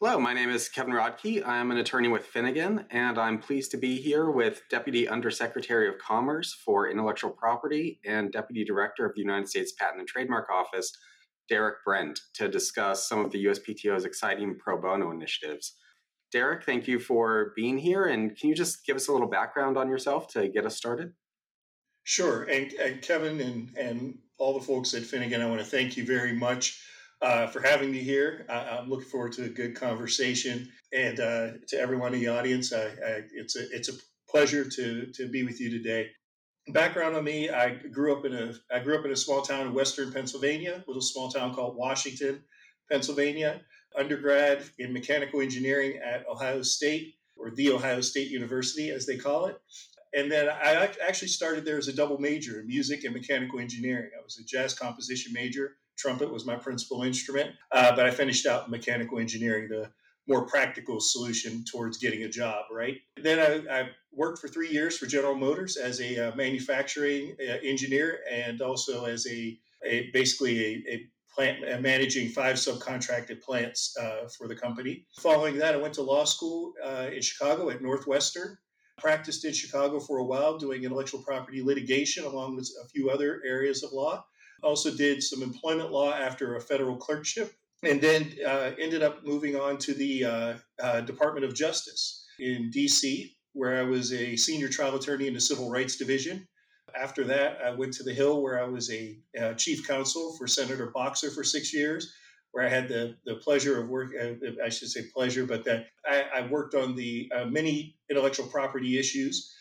Hello, my name is Kevin Rodkey. I'm an attorney with Finnegan, and I'm pleased to be here with Deputy Undersecretary of Commerce for Intellectual Property and Deputy Director of the United States Patent and Trademark Office, Derrick Brent, to discuss some of the USPTO's exciting pro bono initiatives. Derrick, thank you for being here, and can you just give us a little background on yourself to get us started? Sure, and, and Kevin and, and all the folks at Finnegan, I want to thank you very much uh, for having me here. I, am looking forward to a good conversation, and uh, to everyone in the audience, I, I, it's a it's a pleasure to to be with you today. Background on me: I grew up in a I grew up in a small town in western Pennsylvania, little small town called Washington, Pennsylvania. Undergrad in mechanical engineering at Ohio State, or the Ohio State University, as they call it. And then I actually started there as a double major in music and mechanical engineering. I was a jazz composition major trumpet was my principal instrument, uh, but I finished out mechanical engineering, the more practical solution towards getting a job, right? Then I, I worked for three years for General Motors as a uh, manufacturing uh, engineer and also as a, a basically a, a plant uh, managing five subcontracted plants uh, for the company. Following that, I went to law school uh, in Chicago at Northwestern. Practiced in Chicago for a while doing intellectual property litigation along with a few other areas of law. Also did some employment law after a federal clerkship, and then uh, ended up moving on to the uh, uh, Department of Justice in D.C., where I was a senior trial attorney in the Civil Rights Division. After that, I went to the Hill, where I was a uh, chief counsel for Senator Boxer for six years, where I had the, the pleasure of work. Uh, I should say pleasure, but that I, I worked on the uh, many intellectual property issues,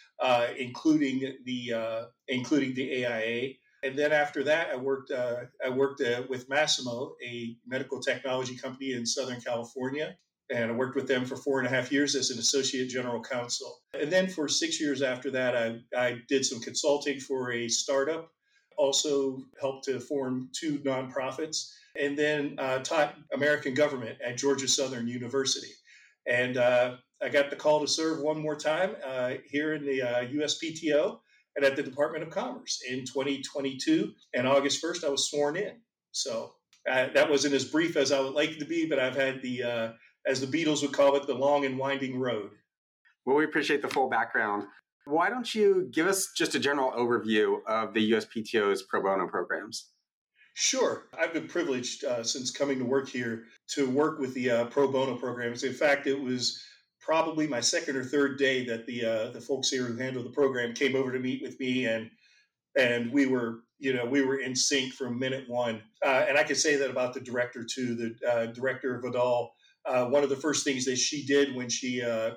including the including the AIA and then after that, I worked uh, I worked uh, with Masimo, a medical technology company in Southern California, and I worked with them for four and a half years as an associate general counsel. And then for six years after that, I, I did some consulting for a startup, also helped to form two nonprofits, and then uh, taught American government at Georgia Southern University. And uh, I got the call to serve one more time uh, here in the USPTO uh, and at the Department of Commerce in 2022. And August 1st, I was sworn in. So uh, that wasn't as brief as I would like it to be, but I've had the, uh, as the Beatles would call it, the long and winding road. Well, we appreciate the full background. Why don't you give us just a general overview of the USPTO's pro bono programs? Sure. I've been privileged uh, since coming to work here to work with the uh, pro bono programs. In fact, it was probably my second or third day that the uh, the folks here who handle the program came over to meet with me and and we were you know we were in sync from minute one. Uh, and i could say that about the director too the uh, director vidal. Uh, one of the first things that she did when she uh,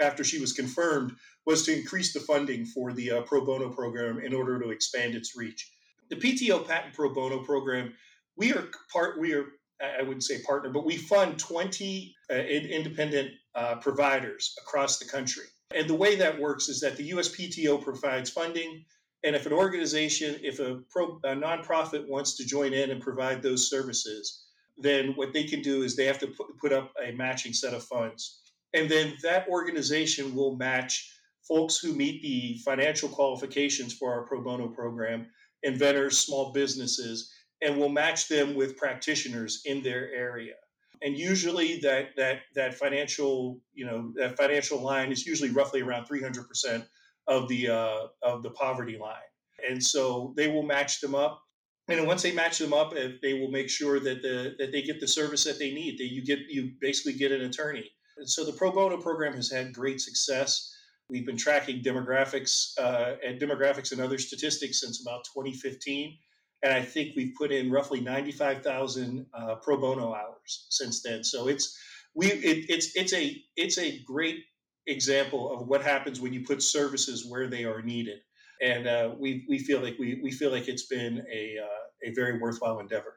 after she was confirmed was to increase the funding for the uh, pro bono program in order to expand its reach. The pto patent pro bono program we are part we are I wouldn't say partner, but we fund 20 uh, independent uh, providers across the country. And the way that works is that the USPTO provides funding. And if an organization, if a, pro, a nonprofit wants to join in and provide those services, then what they can do is they have to put, put up a matching set of funds. And then that organization will match folks who meet the financial qualifications for our pro bono program, inventors, small businesses, and will match them with practitioners in their area. And usually that that that financial you know that financial line is usually roughly around 300 percent of the uh, of the poverty line. And so they will match them up. And once they match them up, eh, they will make sure that the that they get the service that they need. That you get you basically get an attorney. And so the pro bono program has had great success. We've been tracking demographics uh, and demographics and other statistics since about 2015 and I think we've put in roughly 95,000 uh, pro bono hours since then. So it's we it, it's it's a it's a great example of what happens when you put services where they are needed, and uh, we we feel like we we feel like it's been a uh, a very worthwhile endeavor.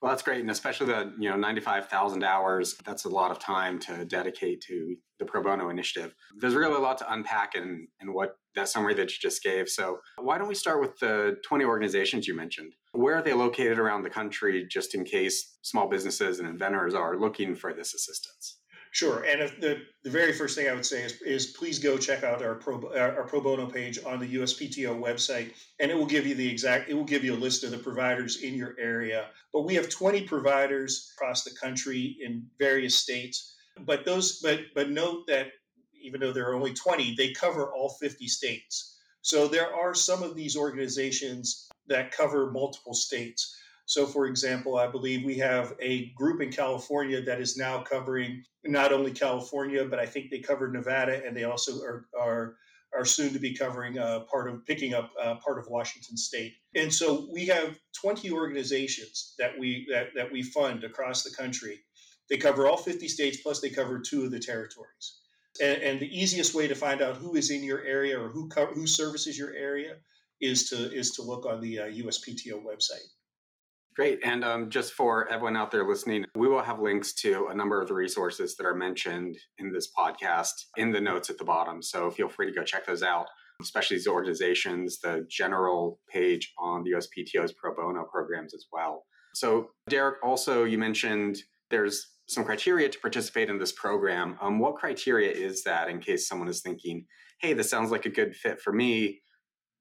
Well, that's great, and especially the you know ninety five thousand hours. That's a lot of time to dedicate to the pro bono initiative. There's really a lot to unpack in in what that summary that you just gave. So why don't we start with the twenty organizations you mentioned? Where are they located around the country, just in case small businesses and inventors are looking for this assistance? Sure. And the, the very first thing I would say is, is please go check out our pro, our pro bono page on the USPTO website, and it will give you the exact, it will give you a list of the providers in your area. But we have 20 providers across the country in various states. But those, but but note that even though there are only 20, they cover all 50 states. So there are some of these organizations that cover multiple states. So, for example, I believe we have a group in California that is now covering not only California, but I think they cover Nevada, and they also are are, are soon to be covering uh, part of picking up uh, part of Washington State. And so we have 20 organizations that we that, that we fund across the country. They cover all 50 states, plus they cover two of the territories. And, and the easiest way to find out who is in your area or who co- who services your area is to is to look on the uh, USPTO website. Great. And um, just for everyone out there listening, we will have links to a number of the resources that are mentioned in this podcast in the notes at the bottom. So feel free to go check those out, especially these organizations, the general page on the USPTO's pro bono programs as well. So, Derrick, also you mentioned there's some criteria to participate in this program. Um, what criteria is that in case someone is thinking, hey, this sounds like a good fit for me?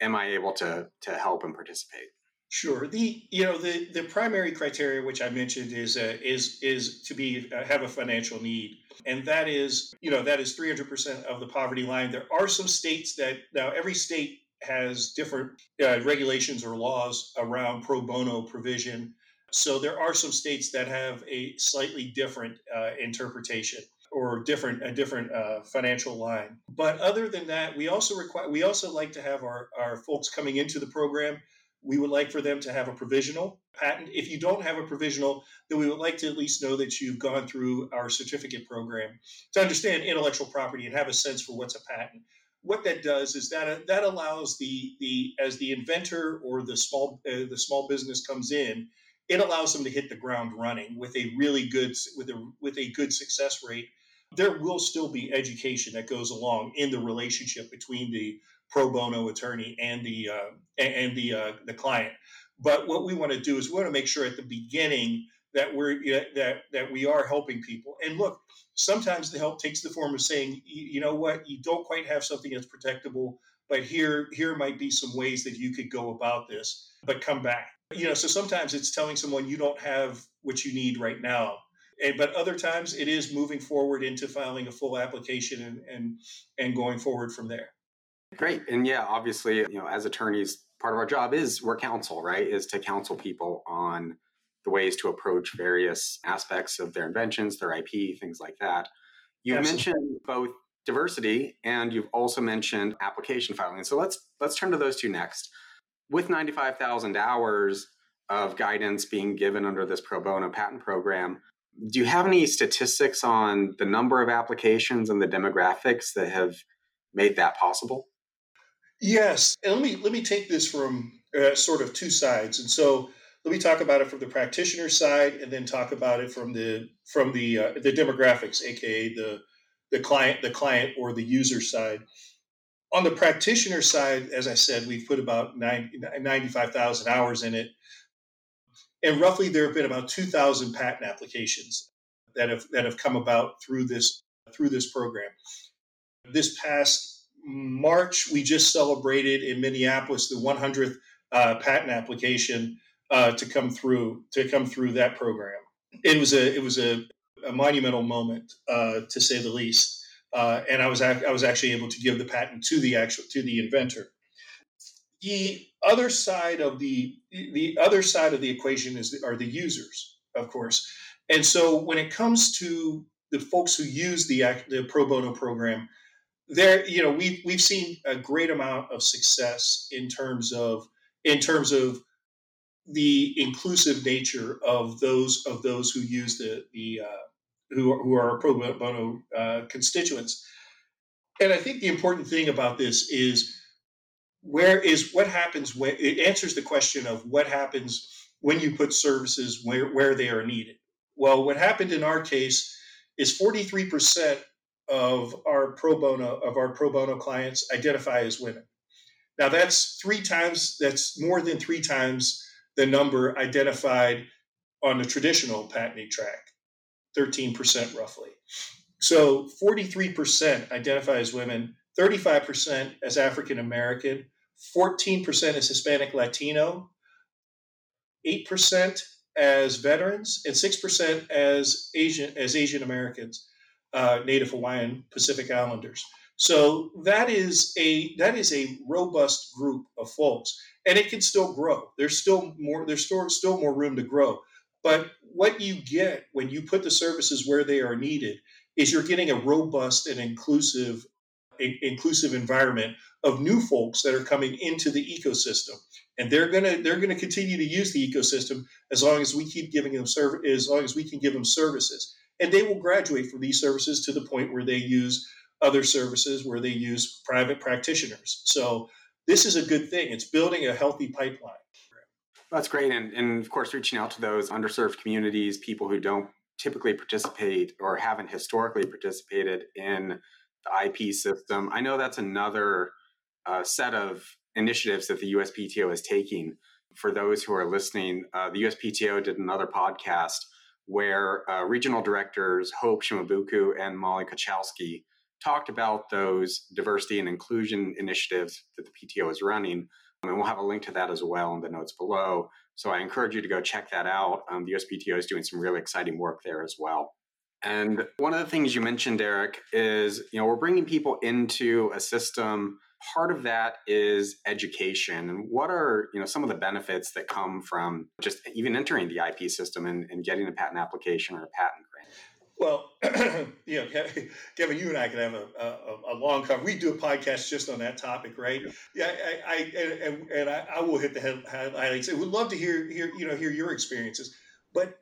Am I able to, to help and participate? Sure. The you know the the primary criteria which I mentioned is uh, is is to be uh, have a financial need, and that is you know that is three hundred percent of the poverty line. There are some states that now every state has different uh, regulations or laws around pro bono provision. So there are some states that have a slightly different uh, interpretation or different a different uh, financial line. But other than that, we also require we also like to have our our folks coming into the program we would like for them to have a provisional patent. If you don't have a provisional, then we would like to at least know that you've gone through our certificate program to understand intellectual property and have a sense for what's a patent. What that does is that that allows the the as the inventor or the small uh, the small business comes in, it allows them to hit the ground running with a really good with a with a good success rate. There will still be education that goes along in the relationship between the pro bono attorney and the uh, and the uh, the client. But what we want to do is we want to make sure at the beginning that we're that that we are helping people. And look, sometimes the help takes the form of saying, you know what, you don't quite have something that's protectable, but here here might be some ways that you could go about this. But come back. You know, so sometimes it's telling someone you don't have what you need right now. And, but other times it is moving forward into filing a full application and, and and going forward from there. Great. And yeah, obviously, you know, as attorneys, part of our job is we're counsel, right? Is to counsel people on the ways to approach various aspects of their inventions, their IP, things like that. You mentioned both diversity and you've also mentioned application filing. So let's let's turn to those two next. With 95,000 hours of guidance being given under this pro bono patent program, do you have any statistics on the number of applications and the demographics that have made that possible? Yes, and let me let me take this from uh, sort of two sides, and so let me talk about it from the practitioner side, and then talk about it from the from the uh, the demographics, aka the the client the client or the user side. On the practitioner side, as I said, we've put about 90, 95,000 hours in it, and roughly there have been about 2,000 patent applications that have that have come about through this through this program. This past March, we just celebrated in Minneapolis the 100th uh, patent application uh, to come through to come through that program. It was a it was a, a monumental moment uh, to say the least, uh, and I was I was actually able to give the patent to the actual to the inventor. The other side of the the other side of the equation is the, are the users, of course, and so when it comes to the folks who use the the pro bono program, there you know we've we've seen a great amount of success in terms of in terms of the inclusive nature of those of those who use the the uh, who are, who are pro bono uh, constituents. And I think the important thing about this is where is what happens when it answers the question of what happens when you put services where, where they are needed. Well, what happened in our case is 43% of our pro bono of our pro bono clients identify as women. Now that's three times that's more than three times the number identified on the traditional patenting track, 13% roughly. So 43% identify as women, 35% as African American, 14% as Hispanic Latino, 8% as veterans, and 6% as Asian as Asian Americans, uh, Native Hawaiian, Pacific Islanders. So that is a that is a robust group of folks, and it can still grow. There's still more. There's still still more room to grow. But what you get when you put the services where they are needed is you're getting a robust and inclusive inclusive environment of new folks that are coming into the ecosystem and they're going to they're going to continue to use the ecosystem as long as we keep giving them service as long as we can give them services and they will graduate from these services to the point where they use other services where they use private practitioners. So this is a good thing. It's building a healthy pipeline. That's great. And, and of course reaching out to those underserved communities people who don't typically participate or haven't historically participated in the ip system. I know that's another uh, set of initiatives that the USPTO is taking. For those who are listening, uh, the USPTO did another podcast where uh, regional directors Hope Shimabuku and Molly Kocialski talked about those diversity and inclusion initiatives that the PTO is running. And we'll have a link to that as well in the notes below. So I encourage you to go check that out. Um, the USPTO is doing some really exciting work there as well. And one of the things you mentioned, Derrick, is you know we're bringing people into a system part of that is education and what are you know some of the benefits that come from just even entering the ip system and, and getting a patent application or a patent grant well, you know, Kevin, you and I could have a, a, a long conversation. We do a podcast just on that topic, right? Yeah, I, I and, and I, I, will hit the highlights. I would love to hear, hear, you know, hear your experiences. But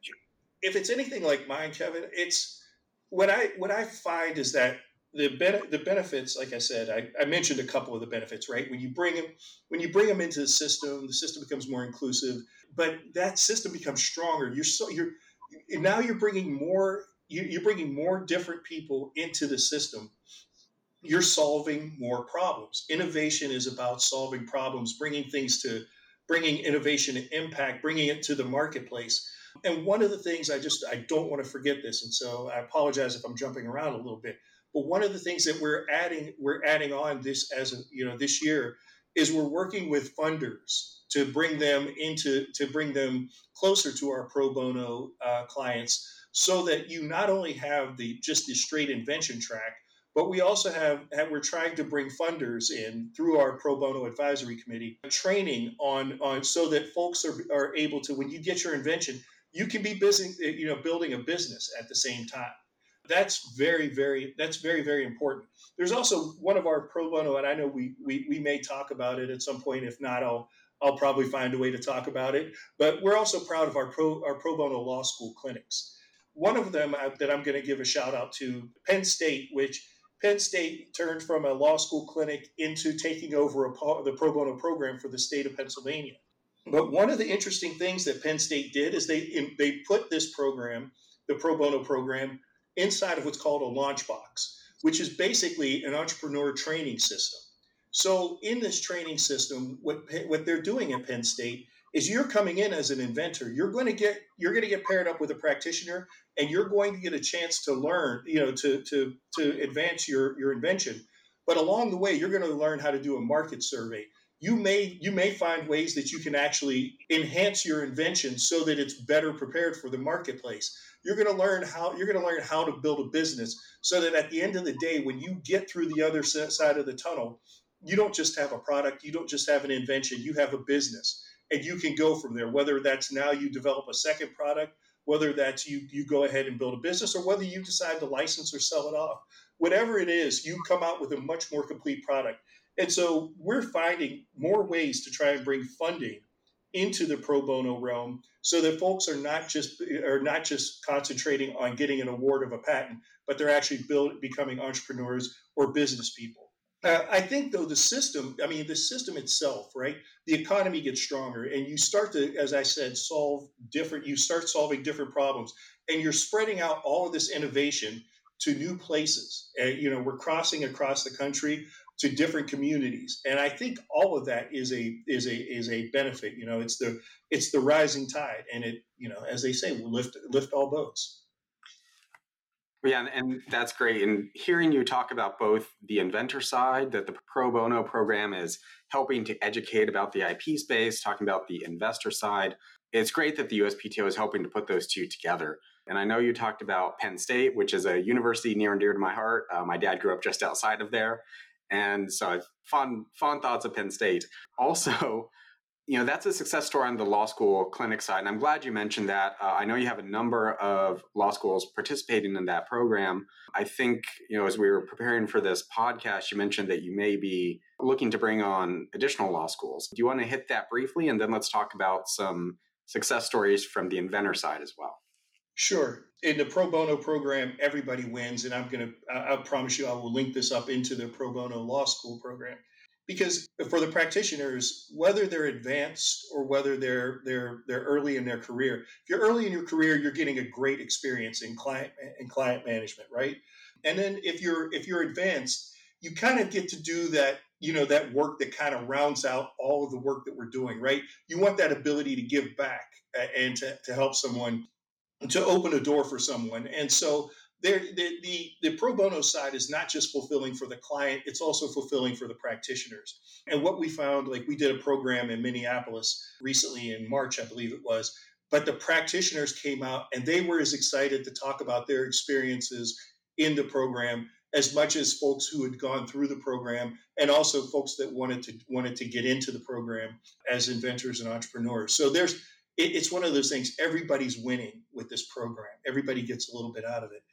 if it's anything like mine, Kevin, it's what I what I find is that the ben- the benefits, like I said, I, I, mentioned a couple of the benefits, right? When you bring them, when you bring them into the system, the system becomes more inclusive, but that system becomes stronger. You're so you're now you're bringing more you, are bringing more different people into the system. You're solving more problems. Innovation is about solving problems, bringing things to bringing innovation and impact, bringing it to the marketplace. And one of the things I just I don't want to forget this, and so I apologize if I'm jumping around a little bit but one of the things that we're adding we're adding on this as you know this year is we're working with funders to bring them into to bring them closer to our pro bono uh, clients so that you not only have the just the straight invention track but we also have, have, we're trying to bring funders in through our pro bono advisory committee training on on so that folks are, are able to when you get your invention you can be busy you know building a business at the same time that's very very that's very very important. There's also one of our pro bono and i know we, we we may talk about it at some point. If not i'll i'll probably find a way to talk about it. But we're also proud of our pro our pro bono law school clinics. One of them that i'm going to give a shout out to penn state which penn state turned from a law school clinic into taking over a, the pro bono program for the state of pennsylvania. But one of the interesting things that penn state did is they they put this program the pro bono program inside of what's called a launch box, which is basically an entrepreneur training system. So in this training system, what what they're doing at Penn State is you're coming in as an inventor. You're going to get you're going to get paired up with a practitioner, and you're going to get a chance to learn, you know, to to to advance your your invention. But along the way, you're going to learn how to do a market survey. You may you may find ways that you can actually enhance your invention so that it's better prepared for the marketplace. You're going to learn how you're going to learn how to build a business so that at the end of the day when you get through the other side of the tunnel you don't just have a product you don't just have an invention you have a business and you can go from there. Whether that's now you develop a second product whether that's you you go ahead and build a business or whether you decide to license or sell it off whatever it is you come out with a much more complete product and so we're finding more ways to try and bring funding into the pro bono realm so that folks are not just are not just concentrating on getting an award of a patent but they're actually build, becoming entrepreneurs or business people. Uh, i think though the system i mean the system itself right the economy gets stronger and you start to as i said solve different you start solving different problems and you're spreading out all of this innovation to new places. Uh, you know we're crossing across the country to different communities and i think all of that is a is a is a benefit you know it's the it's the rising tide and it you know as they say will lift lift all boats Yeah, and that's great. And hearing you talk about both the inventor side, that the pro bono program is helping to educate about the IP space, talking about the investor side, it's great that the USPTO is helping to put those two together. And I know you talked about Penn State, which is a university near and dear to my heart. Uh, my dad grew up just outside of there. And so fond, fond thoughts of Penn State. Also, you know that's a success story on the law school clinic side. And i'm glad you mentioned that. Uh, i know you have a number of law schools participating in that program. I think you know as we were preparing for this podcast you mentioned that you may be looking to bring on additional law schools. Do you want to hit that briefly? And then let's talk about some success stories from the inventor side as well Sure. In the pro bono program, everybody wins, and I'm going to, I promise you, I will link this up into the pro bono law school program. Because for the practitioners whether they're advanced or whether they're they're they're early in their career if you're early in your career you're getting a great experience in client in client management right? And then if you're if you're advanced you kind of get to do that you know that work that kind of rounds out all of the work that we're doing right? You want that ability to give back and to, to help someone to open a door for someone and so there, the, the, the pro bono side is not just fulfilling for the client, it's also fulfilling for the practitioners. And what we found, like we did a program in Minneapolis recently in March, I believe it was, but the practitioners came out and they were as excited to talk about their experiences in the program as much as folks who had gone through the program and also folks that wanted to wanted to get into the program as inventors and entrepreneurs. So there's it, it's one of those things. Everybody's winning with this program. Everybody gets a little bit out of it.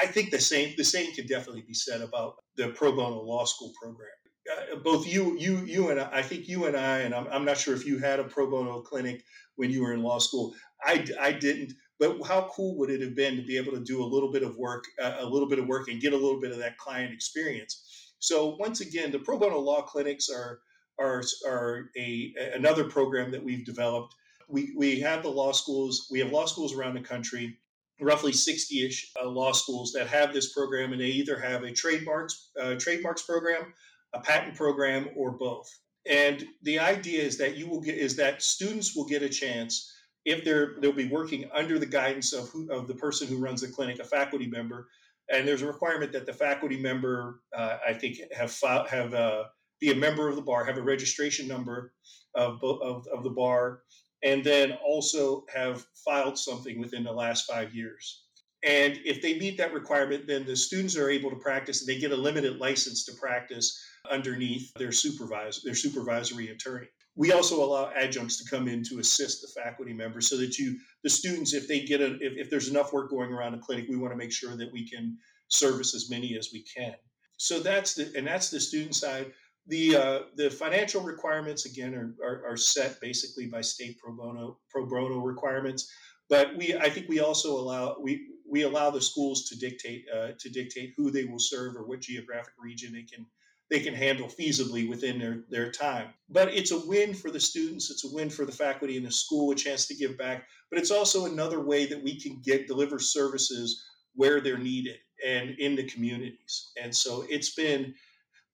I think the same the same could definitely be said about the pro bono law school program. Uh, both you you you and I, I think you and I and I'm, I'm not sure if you had a pro bono clinic when you were in law school. I, I didn't, but how cool would it have been to be able to do a little bit of work, uh, a little bit of work, and get a little bit of that client experience. So once again, the pro bono law clinics are are are a another program that we've developed we, we have the law schools, we have law schools around the country, roughly 60 ish uh, law schools that have this program, and they either have a trademarks, uh, trademarks program, a patent program, or both. And the idea is that you will get is that students will get a chance if they're they'll be working under the guidance of who of the person who runs the clinic, a faculty member, and there's a requirement that the faculty member, uh, I think, have have uh, be a member of the bar, have a registration number of, of, of the bar, and then also have filed something within the last five years. And if they meet that requirement, then the students are able to practice and they get a limited license to practice underneath their supervisor, their supervisory attorney. We also allow adjuncts to come in to assist the faculty members so that you, the students, if they get a, if, if there's enough work going around the clinic, we want to make sure that we can service as many as we can. So that's the, and that's the student side. The uh, the financial requirements again are, are, are set basically by state pro bono pro bono requirements, but we I think we also allow we we allow the schools to dictate uh, to dictate who they will serve or what geographic region they can they can handle feasibly within their, their time. But it's a win for the students, it's a win for the faculty in the school, a chance to give back. But it's also another way that we can get deliver services where they're needed and in the communities. And so it's been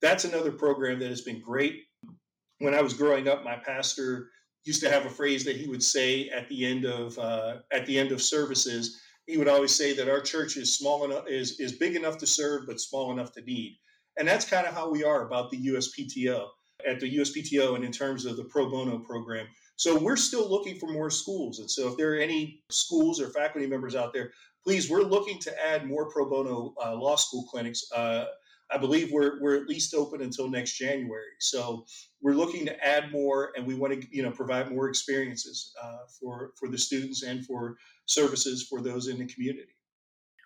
that's another program that has been great. When I was growing up, my pastor used to have a phrase that he would say at the end of uh, at the end of services. He would always say that our church is small enough is is big enough to serve, but small enough to need. And that's kind of how we are about the USPTO at the USPTO and in terms of the pro bono program. So we're still looking for more schools. And so if there are any schools or faculty members out there, please, we're looking to add more pro bono uh, law school clinics. Uh, I believe we're, we're at least open until next January. So we're looking to add more, and we want to you know provide more experiences uh, for for the students and for services for those in the community.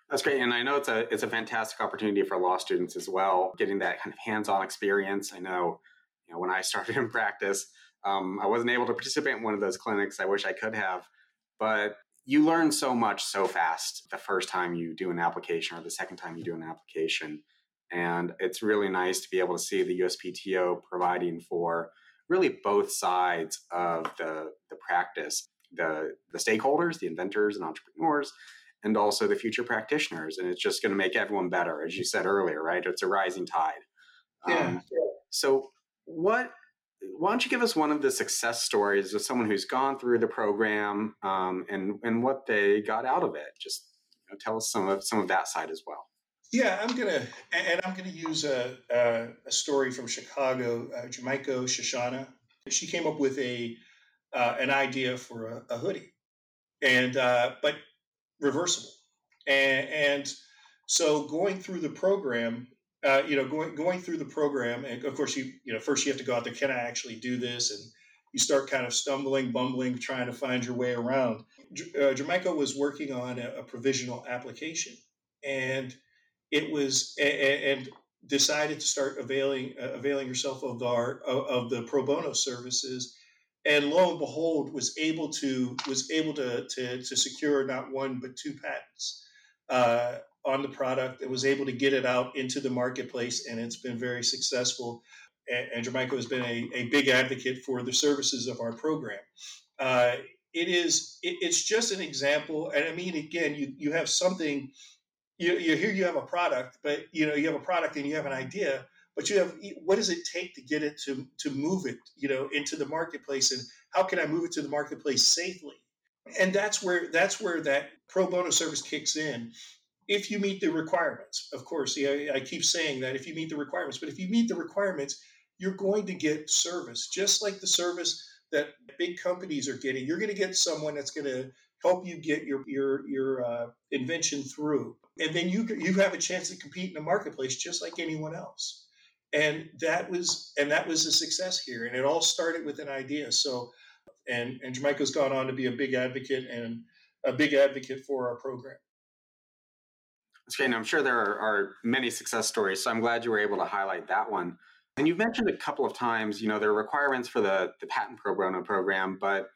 That's great, and I know it's a it's a fantastic opportunity for law students as well, getting that kind of hands-on experience. I know, you know, when I started in practice, um, I wasn't able to participate in one of those clinics. I wish I could have, but you learn so much so fast the first time you do an application or the second time you do an application and it's really nice to be able to see the USPTO providing for really both sides of the, the practice the, the stakeholders, the inventors and entrepreneurs, and also the future practitioners. And it's just going to make everyone better, as you said earlier, right? It's a rising tide. Yeah. Um, so, what why don't you give us one of the success stories of someone who's gone through the program um, and and what they got out of it? Just you know, tell us some of some of that side as well. Yeah, I'm gonna, and I'm gonna use a, a, a story from Chicago, uh, Jamaico Shoshana. She came up with a uh, an idea for a, a hoodie, and uh, but reversible, and, and so going through the program, uh, you know, going going through the program, and of course you you know first you have to go out there. Can I actually do this? And you start kind of stumbling, bumbling, trying to find your way around. Uh, Jamaica was working on a, a provisional application, and it was and decided to start availing uh, availing herself of our of the pro bono services. And lo and behold was able to was able to to, to secure not one but two patents uh, on the product and was able to get it out into the marketplace and it's been very successful. And, and has been a, a big advocate for the services of our program. Uh, it is it, it's just an example and i mean again you you have something you, you here you have a product, but you know you have a product and you have an idea, but you have what does it take to get it to to move it you know into the marketplace and how can I move it to the marketplace safely? And that's where that's where that pro bono service kicks in. If you meet the requirements, of course, yeah, I keep saying that if you meet the requirements, but if you meet the requirements, you're going to get service, just like the service that big companies are getting. You're going to get someone that's going to help you get your your your uh, invention through, and then you you have a chance to compete in the marketplace just like anyone else. And that was and that was a success here, and it all started with an idea. So, and and Jamaica's gone on to be a big advocate and a big advocate for our program. That's great. And I'm sure there are, are many success stories. So I'm glad you were able to highlight that one. And you've mentioned a couple of times, you know, there are requirements for the, the patent pro bono program, but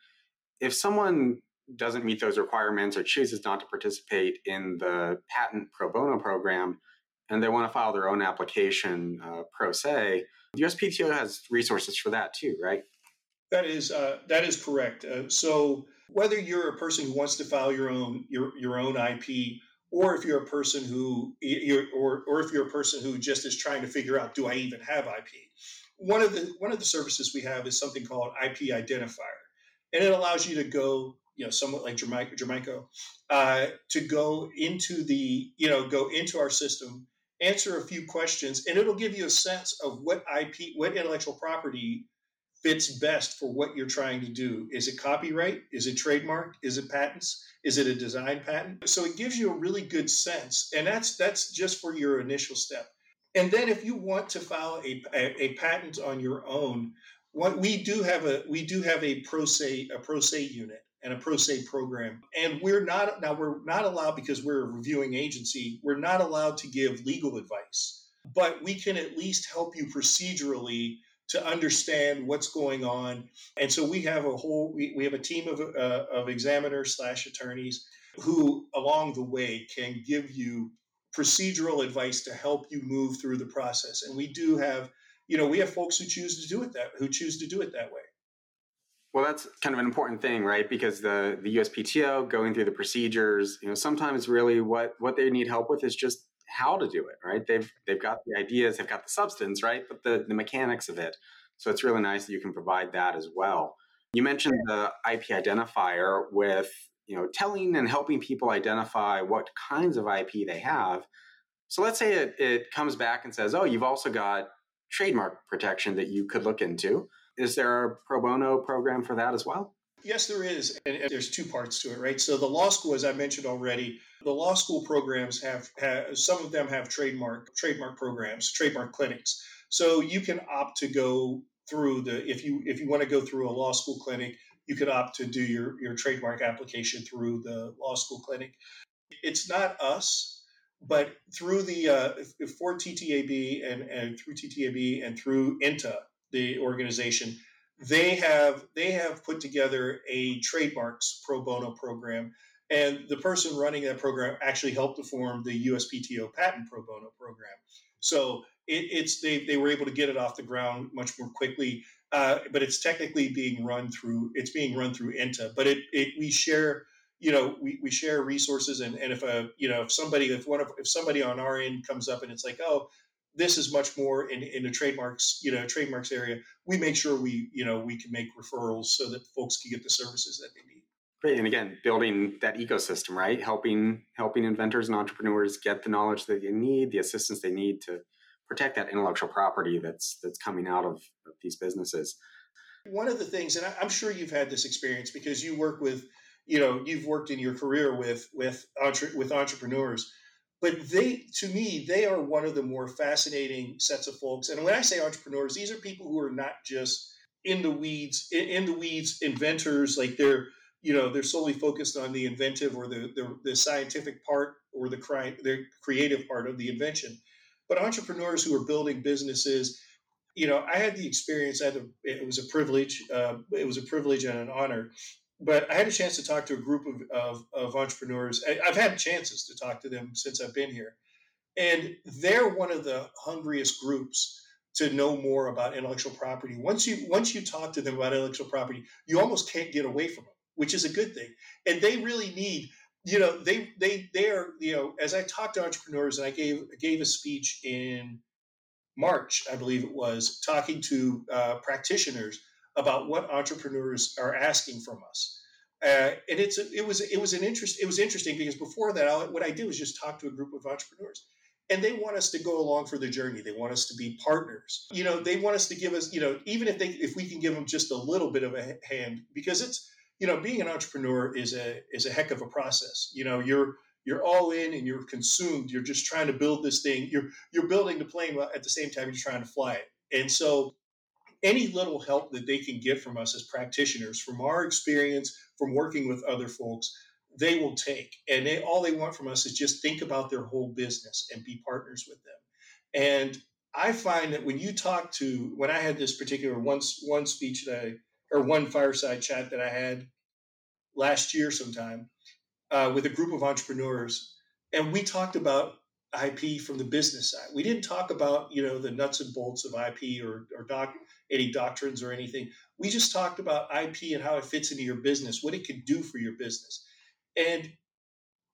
if someone doesn't meet those requirements or chooses not to participate in the patent pro bono program and they want to file their own application uh, pro se, the USPTO has resources for that too, right? That is uh, that is correct. Uh, so whether you're a person who wants to file your own your your own IP, or if you're a person who you're, or or if you're a person who just is trying to figure out do I even have IP, one of the one of the services we have is something called IP identifier, and it allows you to go you know, somewhat like Jamaica, uh, to go into the, you know, go into our system, answer a few questions, and it'll give you a sense of what IP, what intellectual property fits best for what you're trying to do. Is it copyright? Is it trademark? Is it patents? Is it a design patent? So it gives you a really good sense, and that's that's just for your initial step. And then if you want to file a, a, a patent on your own, what we do have a we do have a pro se a pro se unit and a pro se program. And we're not now we're not allowed because we're a reviewing agency, we're not allowed to give legal advice. But we can at least help you procedurally to understand what's going on. And so we have a whole we, we have a team of, uh, of examiners slash attorneys who along the way can give you procedural advice to help you move through the process. And we do have, you know, we have folks who choose to do it that who choose to do it that way. Well, that's kind of an important thing, right? Because the the USPTO going through the procedures, you know, sometimes really what what they need help with is just how to do it, right? They've they've got the ideas, they've got the substance, right? But the the mechanics of it. So it's really nice that you can provide that as well. You mentioned the IP identifier with you know telling and helping people identify what kinds of IP they have. So let's say it, it comes back and says, oh, you've also got trademark protection that you could look into is there a pro bono program for that as well? Yes, there is. And, there's two parts to it, right? So the law school, as I mentioned already, the law school programs have, have some of them have trademark trademark programs, trademark clinics. So you can opt to go through the if you if you want to go through a law school clinic, you could opt to do your your trademark application through the law school clinic. It's not us, but through the uh, for TTAB and and through TTAB and through INTA, the organization, they have they have put together a trademarks pro bono program, and the person running that program actually helped to form the USPTO patent pro bono program. So it, it's they, they were able to get it off the ground much more quickly. Uh, but it's technically being run through it's being run through INTA. But it, it we share you know we, we share resources and, and if a you know if somebody if one of if somebody on our end comes up and it's like oh this is much more in, in the trademarks, you know, trademarks area. We make sure we, you know, we can make referrals so that folks can get the services that they need. Great, and again, building that ecosystem, right? Helping helping inventors and entrepreneurs get the knowledge that they need, the assistance they need to protect that intellectual property that's that's coming out of, of these businesses. One of the things, and I'm sure you've had this experience because you work with, you know, you've worked in your career with with entre- with entrepreneurs, but they, to me, they are one of the more fascinating sets of folks. And when I say entrepreneurs, these are people who are not just in the weeds, in, in the weeds inventors, like they're you know they're solely focused on the inventive or the the, the scientific part or the, cri- the creative part of the invention but entrepreneurs who are building businesses you know i had the experience i had a, it was a privilege uh, it was a privilege and an honor but i had a chance to talk to a group of, of, of entrepreneurs. I, i've had chances to talk to them since i've been here. And they're one of the hungriest groups to know more about intellectual property. Once you once you talk to them about intellectual property you almost can't get away from them which is a good thing. And they really need, you know, they they they are, you know, as I talked to entrepreneurs and I gave gave a speech in March, I believe it was, talking to uh, practitioners about what entrepreneurs are asking from us. Uh, and it's it was it was an interest it was interesting because before that I, what I did was just talk to a group of entrepreneurs and they want us to go along for the journey they want us to be partners you know they want us to give us you know even if they if we can give them just a little bit of a hand because it's you know, being an entrepreneur is a is a heck of a process. You know, you're you're all in and you're consumed. You're just trying to build this thing. You're you're building the plane at the same time you're trying to fly it. And so, any little help that they can get from us as practitioners, from our experience, from working with other folks, they will take. And they, all they want from us is just think about their whole business and be partners with them. And I find that when you talk to when I had this particular one one speech that I or one fireside chat that I had last year sometime uh, with a group of entrepreneurs, and we talked about IP from the business side. We didn't talk about you know the nuts and bolts of IP or or doc, any doctrines or anything. We just talked about IP and how it fits into your business, what it can do for your business. And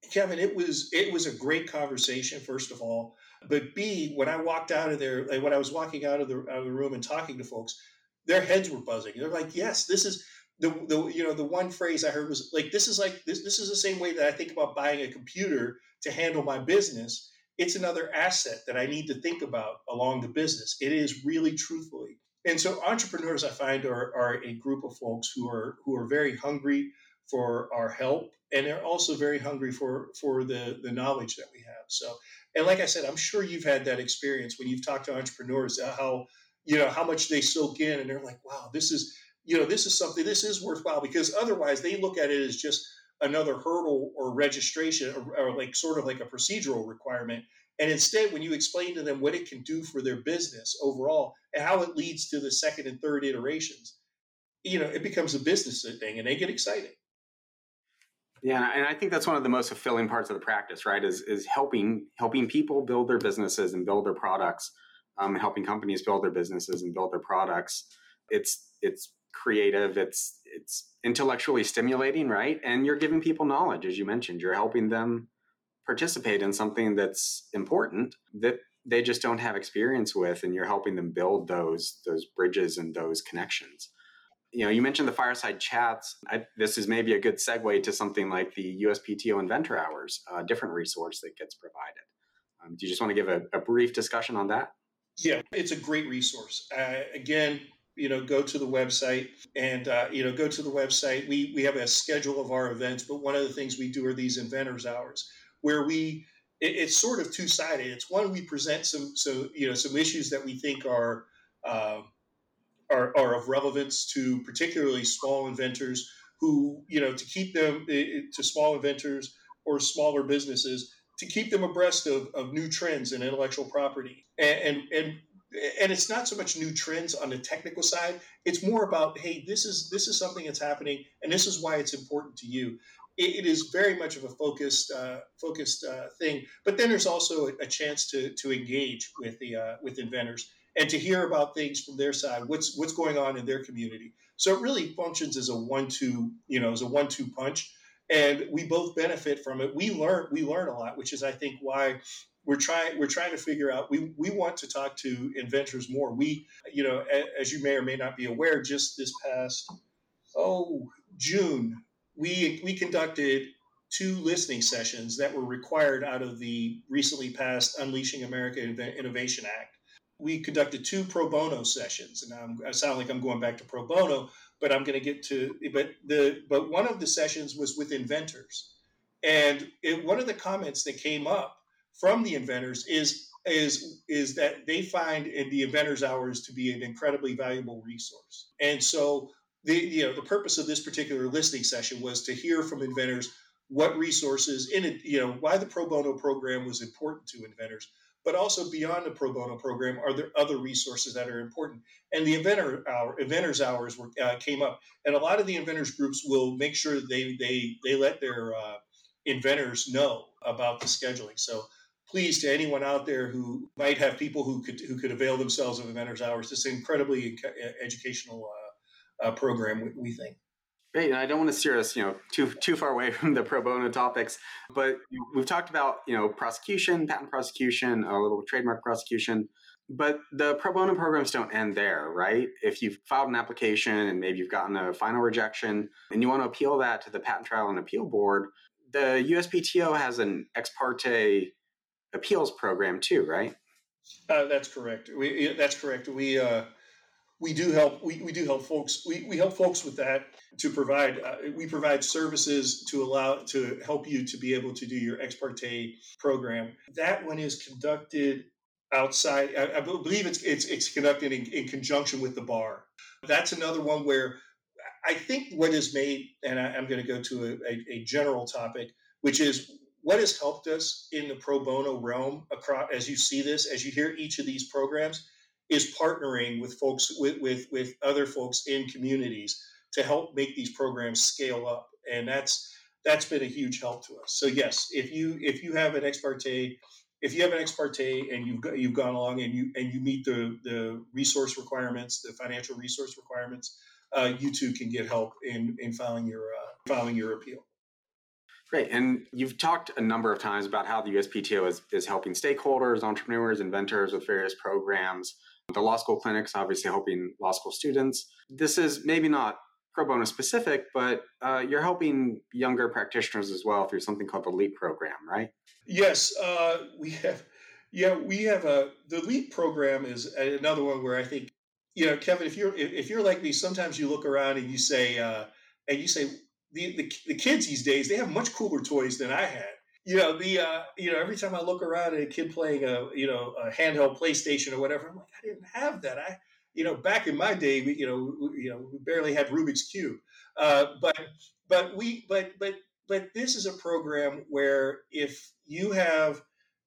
Kevin, it was it was a great conversation. First of all, but B, when I walked out of there, like when I was walking out of the out of the room and talking to folks, their heads were buzzing. They're like, yes, this is the, the you know the one phrase I heard was like this is like this this is the same way that I think about buying a computer to handle my business. It's another asset that I need to think about along the business. It is really truthfully. And so entrepreneurs I find are, are a group of folks who are who are very hungry for our help and they're also very hungry for for the the knowledge that we have. So and like I said, I'm sure you've had that experience when you've talked to entrepreneurs uh, how you know how much they soak in and they're like wow this is you know this is something this is worthwhile because otherwise they look at it as just another hurdle or registration or, or like sort of like a procedural requirement and instead when you explain to them what it can do for their business overall and how it leads to the second and third iterations you know it becomes a business thing and they get excited yeah, and I think that's one of the most fulfilling parts of the practice, right? Is is helping helping people build their businesses and build their products um, helping companies build their businesses and build their products. It's it's creative. It's it's intellectually stimulating, right? And you're giving people knowledge, as you mentioned. You're helping them participate in something that's important that they just don't have experience with, and you're helping them build those those bridges and those connections. You know, you mentioned the fireside chats. I, this is maybe a good segue to something like the USPTO Inventor Hours, a different resource that gets provided. Um, do you just want to give a, a brief discussion on that? Yeah, it's a great resource. Uh, again, you know, go to the website and uh, you know go to the website. We we have a schedule of our events, but one of the things we do are these inventors hours where we it, it's sort of two sided. It's one we present some so you know some issues that we think are. Uh, are, are of relevance to particularly small inventors who, you know, to keep them to small inventors or smaller businesses to keep them abreast of, of new trends in intellectual property. And, and, and and it's not so much new trends on the technical side. It's more about hey this is this is something that's happening and this is why it's important to you. It, it is very much of a focused uh, focused uh, thing. But then there's also a, a, chance to to engage with the uh, with inventors and to hear about things from their side what's what's going on in their community. So it really functions as a one two you know as a one two punch and we both benefit from it. We learn we learn a lot, which is I think why we're trying we're trying to figure out we, we want to talk to inventors more. We you know as you may or may not be aware, just this past oh June we we conducted two listening sessions that were required out of the recently passed Unleashing America Innovation Act. We conducted two pro bono sessions, and I'm, I sound like I'm going back to pro bono, but I'm going to get to. But the but one of the sessions was with inventors, and it, one of the comments that came up from the inventors is is is that they find in the inventors hours to be an incredibly valuable resource, and so the you know the purpose of this particular listening session was to hear from inventors what resources in it, you know, why the pro bono program was important to inventors, but also beyond the pro bono program, are there other resources that are important? And the inventor hour, inventors hours were, uh, came up, and a lot of the inventors groups will make sure they they they let their uh, inventors know about the scheduling. So please to anyone out there who might have people who could who could avail themselves of inventors hours, this incredibly educational uh, uh, program we, we think. Great, and I don't want to steer us, you know, too too far away from the pro bono topics, but we've talked about, you know, prosecution, patent prosecution, a little trademark prosecution, but the pro bono programs don't end there, right? If you've filed an application and maybe you've gotten a final rejection and you want to appeal that to the Patent Trial and Appeal Board, the USPTO has an ex parte appeals program too, right? Uh, that's correct. We, that's correct. We uh, we do help we, we do help folks we, we help folks with that to provide uh, we provide services to allow to help you to be able to do your ex parte program that one is conducted outside i, I believe it's it's, it's conducted in, in, conjunction with the bar that's another one where i think what is made and I, am going to go to a, a, a general topic which is what has helped us in the pro bono realm across as you see this as you hear each of these programs is partnering with folks with, with with other folks in communities to help make these programs scale up. And that's that's been a huge help to us. So yes if you if you have an ex parte if you have an ex parte and you've got, you've gone along and you and you meet the the resource requirements the financial resource requirements uh, you too can get help in in filing your uh, filing your appeal Great. And you've talked a number of times about how the USPTO is, is helping stakeholders, entrepreneurs, inventors with various programs. The law school clinics, obviously helping law school students. This is maybe not pro bono specific, but uh, you're helping younger practitioners as well through something called the LEAP program, right? Yes, uh, we have. Yeah, we have a the LEAP program is another one where I think you know, Kevin, if you're if you're like me, sometimes you look around and you say uh, and you say the, the the kids these days they have much cooler toys than I had you know the uh, you know every time I look around at a kid playing a you know a handheld PlayStation or whatever, I'm like I didn't have that. I you know back in my day, we, you know we, you know we barely had Rubik's cube, uh, but but we but but but this is a program where if you have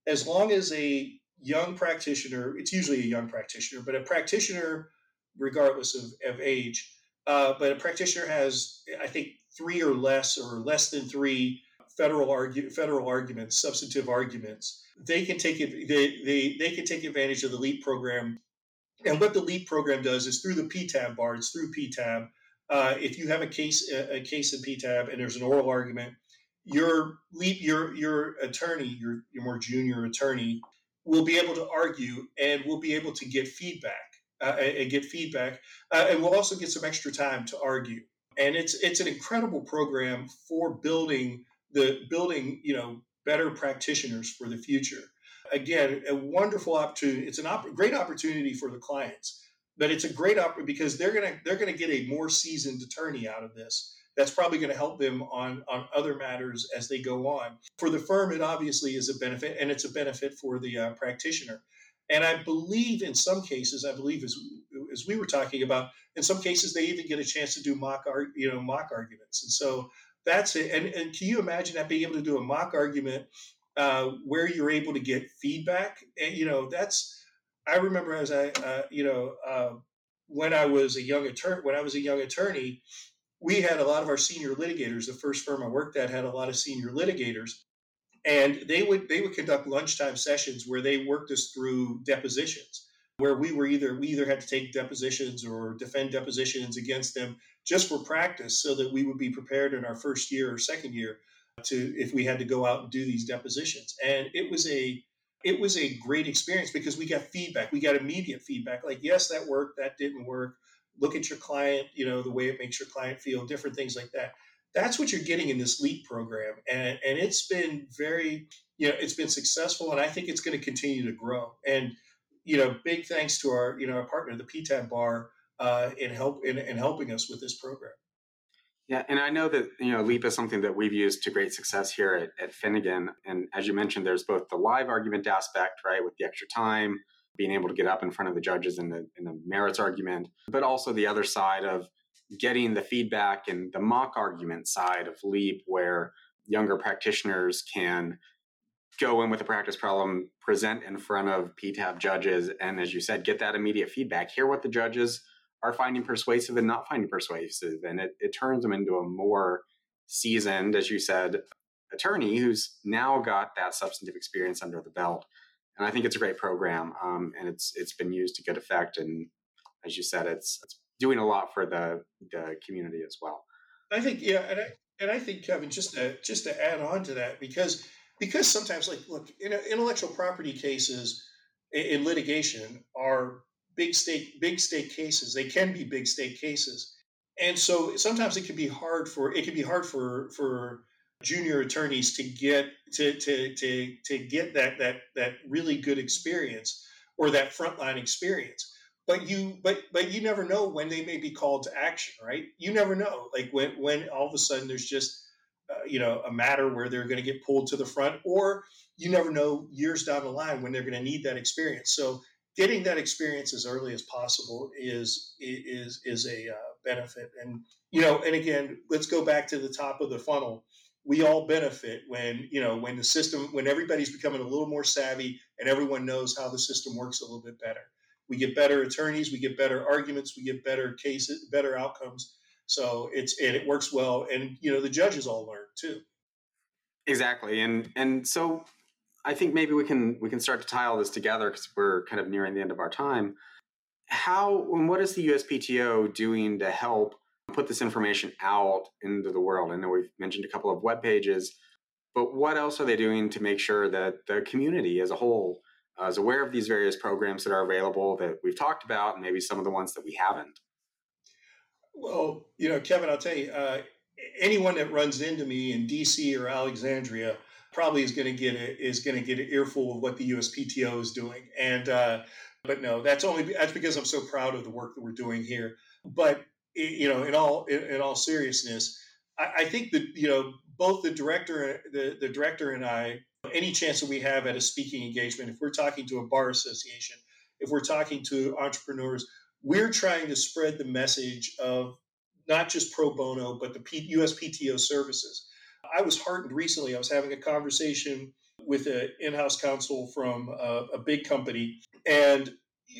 as long as a young practitioner, it's usually a young practitioner, but a practitioner regardless of, of age, uh, but a practitioner has I think three or less or less than three federal argue, federal arguments, substantive arguments, they can take it. They, they they can take advantage of the LEAP program. And what the LEAP program does is through the PTAB bar. It's through PTAB. Uh, if you have a case a, case in PTAB and there's an oral argument, your LEAP your your attorney, your your more junior attorney, will be able to argue and will be able to get feedback uh, and get feedback, uh, and we'll also get some extra time to argue. And it's it's an incredible program for building the building, you know, better practitioners for the future. Again, a wonderful opportunity. It's an op- great opportunity for the clients, but it's a great opportunity because they're gonna they're gonna get a more seasoned attorney out of this. That's probably going to help them on on other matters as they go on. For the firm, it obviously is a benefit, and it's a benefit for the uh, practitioner. And I believe in some cases, I believe as as we were talking about, in some cases they even get a chance to do mock you know, mock arguments. And so that's it. And, and can you imagine that being able to do a mock argument uh, where you're able to get feedback? And, you know, that's, I remember as I, uh, you know, uh, when I was a young attorney, when I was a young attorney, we had a lot of our senior litigators. The first firm I worked at had a lot of senior litigators, and they would they would conduct lunchtime sessions where they worked us through depositions where we were either we either had to take depositions or defend depositions against them just for practice so that we would be prepared in our first year or second year to if we had to go out and do these depositions. And it was a it was a great experience because we got feedback. We got immediate feedback like yes that worked that didn't work. Look at your client you know the way it makes your client feel different things like that. That's what you're getting in this LEAP program, and and it's been very you know it's been successful, and I think it's going to continue to grow. And you know, big thanks to our you know our partner, the PTAB Bar, uh, in help in, in helping us with this program. Yeah, and I know that you know Leap is something that we've used to great success here at, at Finnegan. And as you mentioned, there's both the live argument aspect, right, with the extra time, being able to get up in front of the judges in the in the merits argument, but also the other side of getting the feedback and the mock argument side of Leap, where younger practitioners can go in with a practice problem, present in front of PTAB judges, and as you said, get that immediate feedback, hear what the judges are finding persuasive and not finding persuasive. And it, it turns them into a more seasoned, as you said, attorney who's now got that substantive experience under the belt. And I think it's a great program, um, and it's it's been used to good effect. And as you said, it's, it's doing a lot for the the community as well. I think yeah, and I and I think Kevin, just to just to add on to that, because because sometimes like look, in intellectual property cases in litigation are big state big state cases. They can be big state cases, and so sometimes it can be hard for it can be hard for for junior attorneys to get to to to to get that that that really good experience or that frontline experience. But you but but you never know when they may be called to action right? You never know. Like when when all of a sudden there's just uh, you know a matter where they're going to get pulled to the front or you never know years down the line when they're going to need that experience so getting that experience as early as possible is is is a uh, benefit. And you know, and again, let's go back to the top of the funnel. We all benefit when you know when the system when everybody's becoming a little more savvy and everyone knows how the system works a little bit better. We get better attorneys, we get better arguments, we get better cases, better outcomes. So it's and it works well, and you know the judges all learn too. Exactly, and and so I think maybe we can we can start to tie all this together because we're kind of nearing the end of our time. How and what is the USPTO doing to help put this information out into the world? I know we've mentioned a couple of web pages, but what else are they doing to make sure that the community as a whole uh, is aware of these various programs that are available that we've talked about, and maybe some of the ones that we haven't? Well, you know, Kevin, I'll tell you, uh, anyone that runs into me in DC or Alexandria probably is going to get a, is going to get an earful of what the USPTO is doing. And uh, but no, that's only that's because I'm so proud of the work that we're doing here. But you know, in all in, in all seriousness, I, I, think that you know both the director the the director and I, any chance that we have at a speaking engagement, if we're talking to a bar association, if we're talking to entrepreneurs, we're trying to spread the message of not just pro bono, but the P, USPTO services I was heartened recently. I was having a conversation with an in-house counsel from a, a big company, and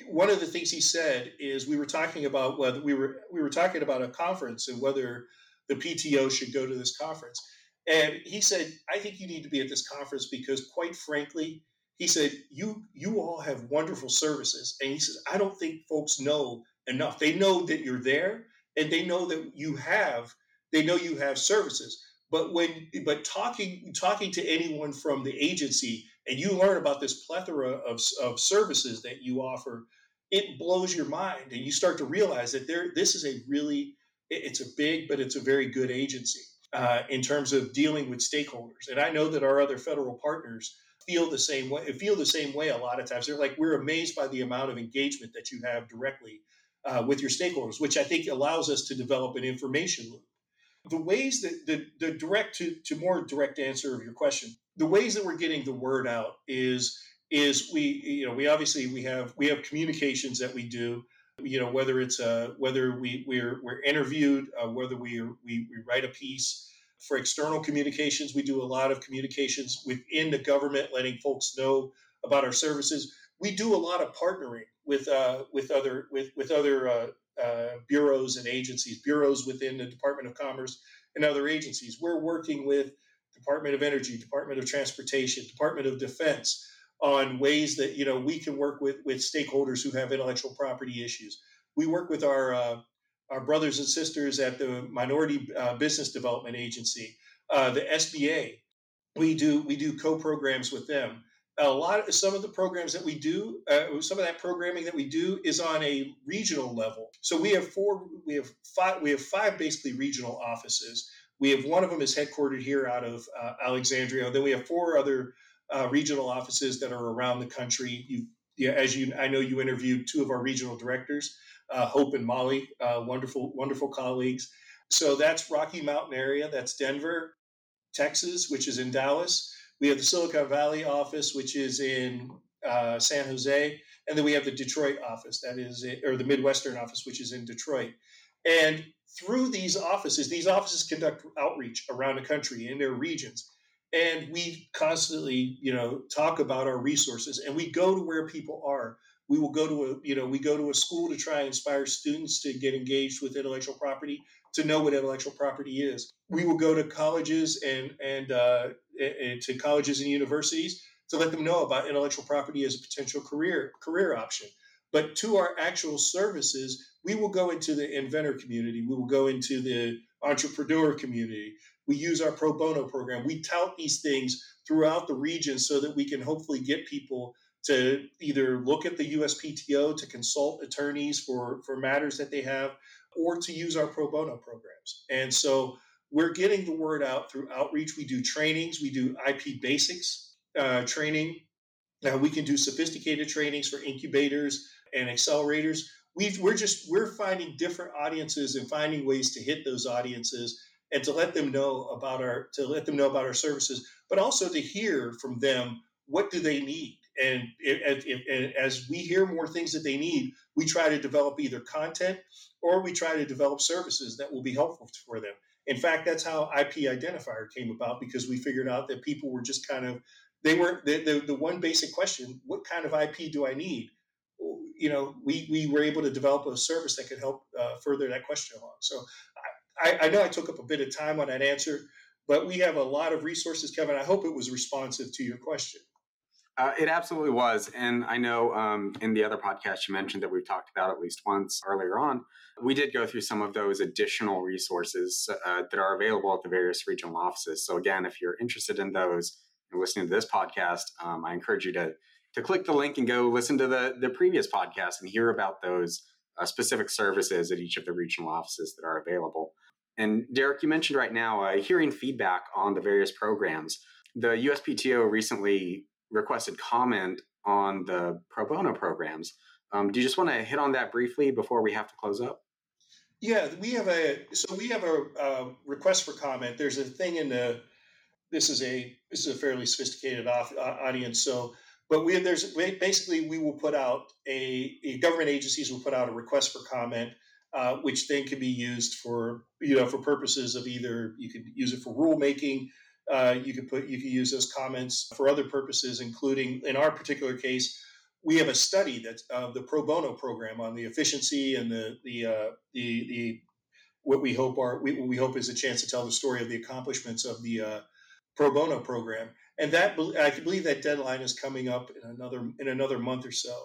one of the things he said is we were talking about whether we were we were talking about a conference and whether the PTO should go to this conference. And he said, I think you need to be at this conference because quite frankly, he said, you you all have wonderful services. And he says, I don't think folks know enough. They know that you're there and they know that you have, they know you have services. But when but talking talking to anyone from the agency and you learn about this plethora of, of services that you offer, it blows your mind and you start to realize that there this is a really it's a big but it's a very good agency uh, in terms of dealing with stakeholders. And I know that our other federal partners feel the same way feel the same way a lot of times. They're like we're amazed by the amount of engagement that you have directly uh, with your stakeholders, which I think allows us to develop an information loop the ways that the, the direct to, to more direct answer of your question the ways that we're getting the word out is is we you know we obviously we have we have communications that we do you know whether it's uh whether we we're we're interviewed uh, whether we, we we write a piece for external communications we do a lot of communications within the government letting folks know about our services we do a lot of partnering with uh with other with with other uh, uh, bureaus and agencies, bureaus within the Department of Commerce and other agencies. We're working with Department of Energy, Department of Transportation, Department of Defense on ways that you know we can work with with stakeholders who have intellectual property issues. We work with our uh, our brothers and sisters at the Minority uh, Business Development Agency, uh, the SBA. We do we do co programs with them a lot of some of the programs that we do uh, some of that programming that we do is on a regional level so we have four we have five we have five basically regional offices We have one of them is headquartered here out of uh, Alexandria. Then we have four other uh, regional offices that are around the country. You, yeah, as you, I know you interviewed two of our regional directors, uh, Hope and Molly, uh, wonderful, wonderful colleagues. So that's Rocky Mountain area. That's Denver, Texas, which is in Dallas. We have the Silicon Valley office, which is in uh, San Jose, and then we have the Detroit office, that is, or the Midwestern office, which is in Detroit. And through these offices, these offices conduct outreach around the country in their regions. And we constantly, you know, talk about our resources and we go to where people are. We will go to a, you know, we go to a school to try and inspire students to get engaged with intellectual property, to know what intellectual property is. We will go to colleges and and, uh, and to colleges and universities to let them know about intellectual property as a potential career career option. But to our actual services, we will go into the inventor community. We will go into the entrepreneur community. We use our pro bono program. We tout these things throughout the region so that we can hopefully get people to either look at the USPTO to consult attorneys for, for matters that they have or to use our pro bono programs. And so we're getting the word out through outreach. We do trainings, we do IP basics uh, training. Now we can do sophisticated trainings for incubators and accelerators we we're just we're finding different audiences and finding ways to hit those audiences and to let them know about our to let them know about our services but also to hear from them what do they need and as we hear more things that they need we try to develop either content or we try to develop services that will be helpful for them in fact that's how ip identifier came about because we figured out that people were just kind of they were the, the, the one basic question what kind of ip do i need you know, we, we were able to develop a service that could help uh, further that question along. So I, I know I took up a bit of time on that answer, but we have a lot of resources, Kevin. I hope it was responsive to your question. Uh, it absolutely was. And I know um, in the other podcast you mentioned that we've talked about at least once earlier on, we did go through some of those additional resources uh, that are available at the various regional offices. So, again, if you're interested in those and listening to this podcast, um, I encourage you to to click the link and go listen to the, the previous podcast and hear about those uh, specific services at each of the regional offices that are available. And Derrick, you mentioned right now uh, hearing feedback on the various programs. The USPTO recently requested comment on the pro bono programs. Um, do you just want to hit on that briefly before we have to close up? Yeah, we have a so we have a, a request for comment. There's a thing in the this is a this is a fairly sophisticated off, uh, audience, so but we there's basically we will put out a, a government agencies will put out a request for comment, uh, which then can be used for you know for purposes of either you could use it for rulemaking, uh, you could put you could use those comments for other purposes, including in our particular case, we have a study that's uh, the pro bono program on the efficiency and the the uh, the, the what we hope are we, we hope is a chance to tell the story of the accomplishments of the uh, pro bono program and that I believe that deadline is coming up in another in another month or so.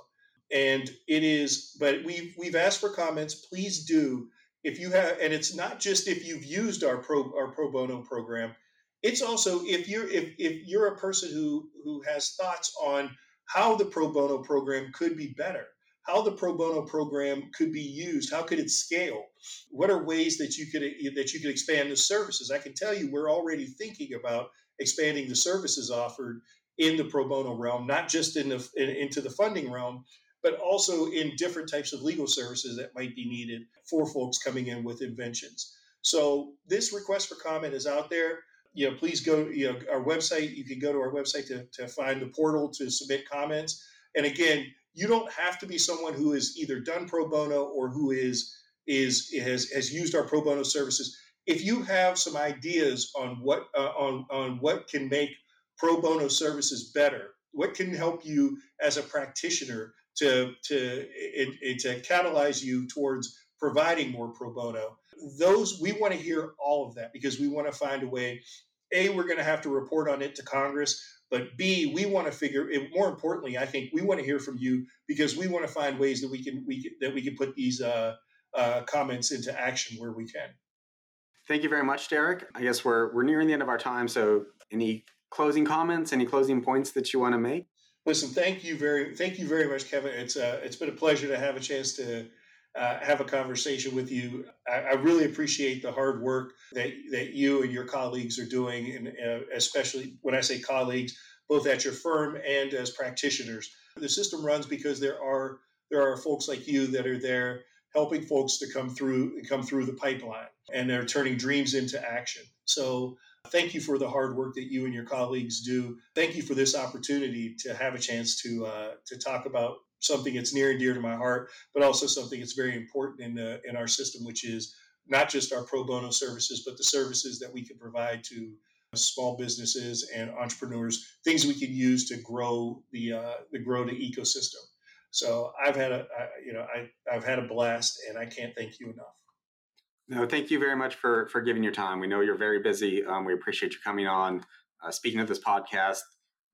And it is, but we've we've asked for comments. Please do if you have, and it's not just if you've used our pro our pro bono program. It's also if you're if, if you're a person who who has thoughts on how the pro bono program could be better, how the pro bono program could be used, how could it scale, what are ways that you could that you could expand the services. I can tell you we're already thinking about expanding the services offered in the pro bono realm, not just in the in, into the funding realm, but also in different types of legal services that might be needed for folks coming in with inventions. So this request for comment is out there. You know, please go. You know, our website. You can go to our website to, to find the portal to submit comments. And again, you don't have to be someone who has either done pro bono or who is is has has used our pro bono services if you have some ideas on what uh, on on what can make pro bono services better, what can help you as a practitioner to to it, it, to catalyze you towards providing more pro bono, those we want to hear all of that because we want to find a way. A, we're going to have to report on it to Congress, but B, we want to figure. It, more importantly, I think we want to hear from you because we want to find ways that we can we can, that we can put these uh, uh, comments into action where we can. Thank you very much, Derrick. I guess we're we're nearing the end of our time. So, any closing comments? Any closing points that you want to make? Listen, thank you very thank you very much, Kevin. It's uh, it's been a pleasure to have a chance to uh, have a conversation with you. I, I, really appreciate the hard work that, that you and your colleagues are doing, and uh, especially when I say colleagues, both at your firm and as practitioners. The system runs because there are there are folks like you that are there helping folks to come through come through the pipeline, and they're turning dreams into action. So thank you for the hard work that you and your colleagues do. Thank you for this opportunity to have a chance to uh, to talk about something that's near and dear to my heart, but also something that's very important in uh, in our system, which is not just our pro bono services, but the services that we can provide to small businesses and entrepreneurs, things we can use to grow the uh, the grow the ecosystem. So I've had a I, you know I I've had a blast, and I can't thank you enough. No, thank you very much for for giving your time. We know you're very busy. Um, we appreciate you coming on, uh, speaking at this podcast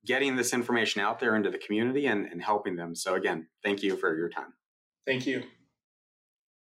getting this information out there into the community and, and helping them. So, again, thank you for your time. Thank you.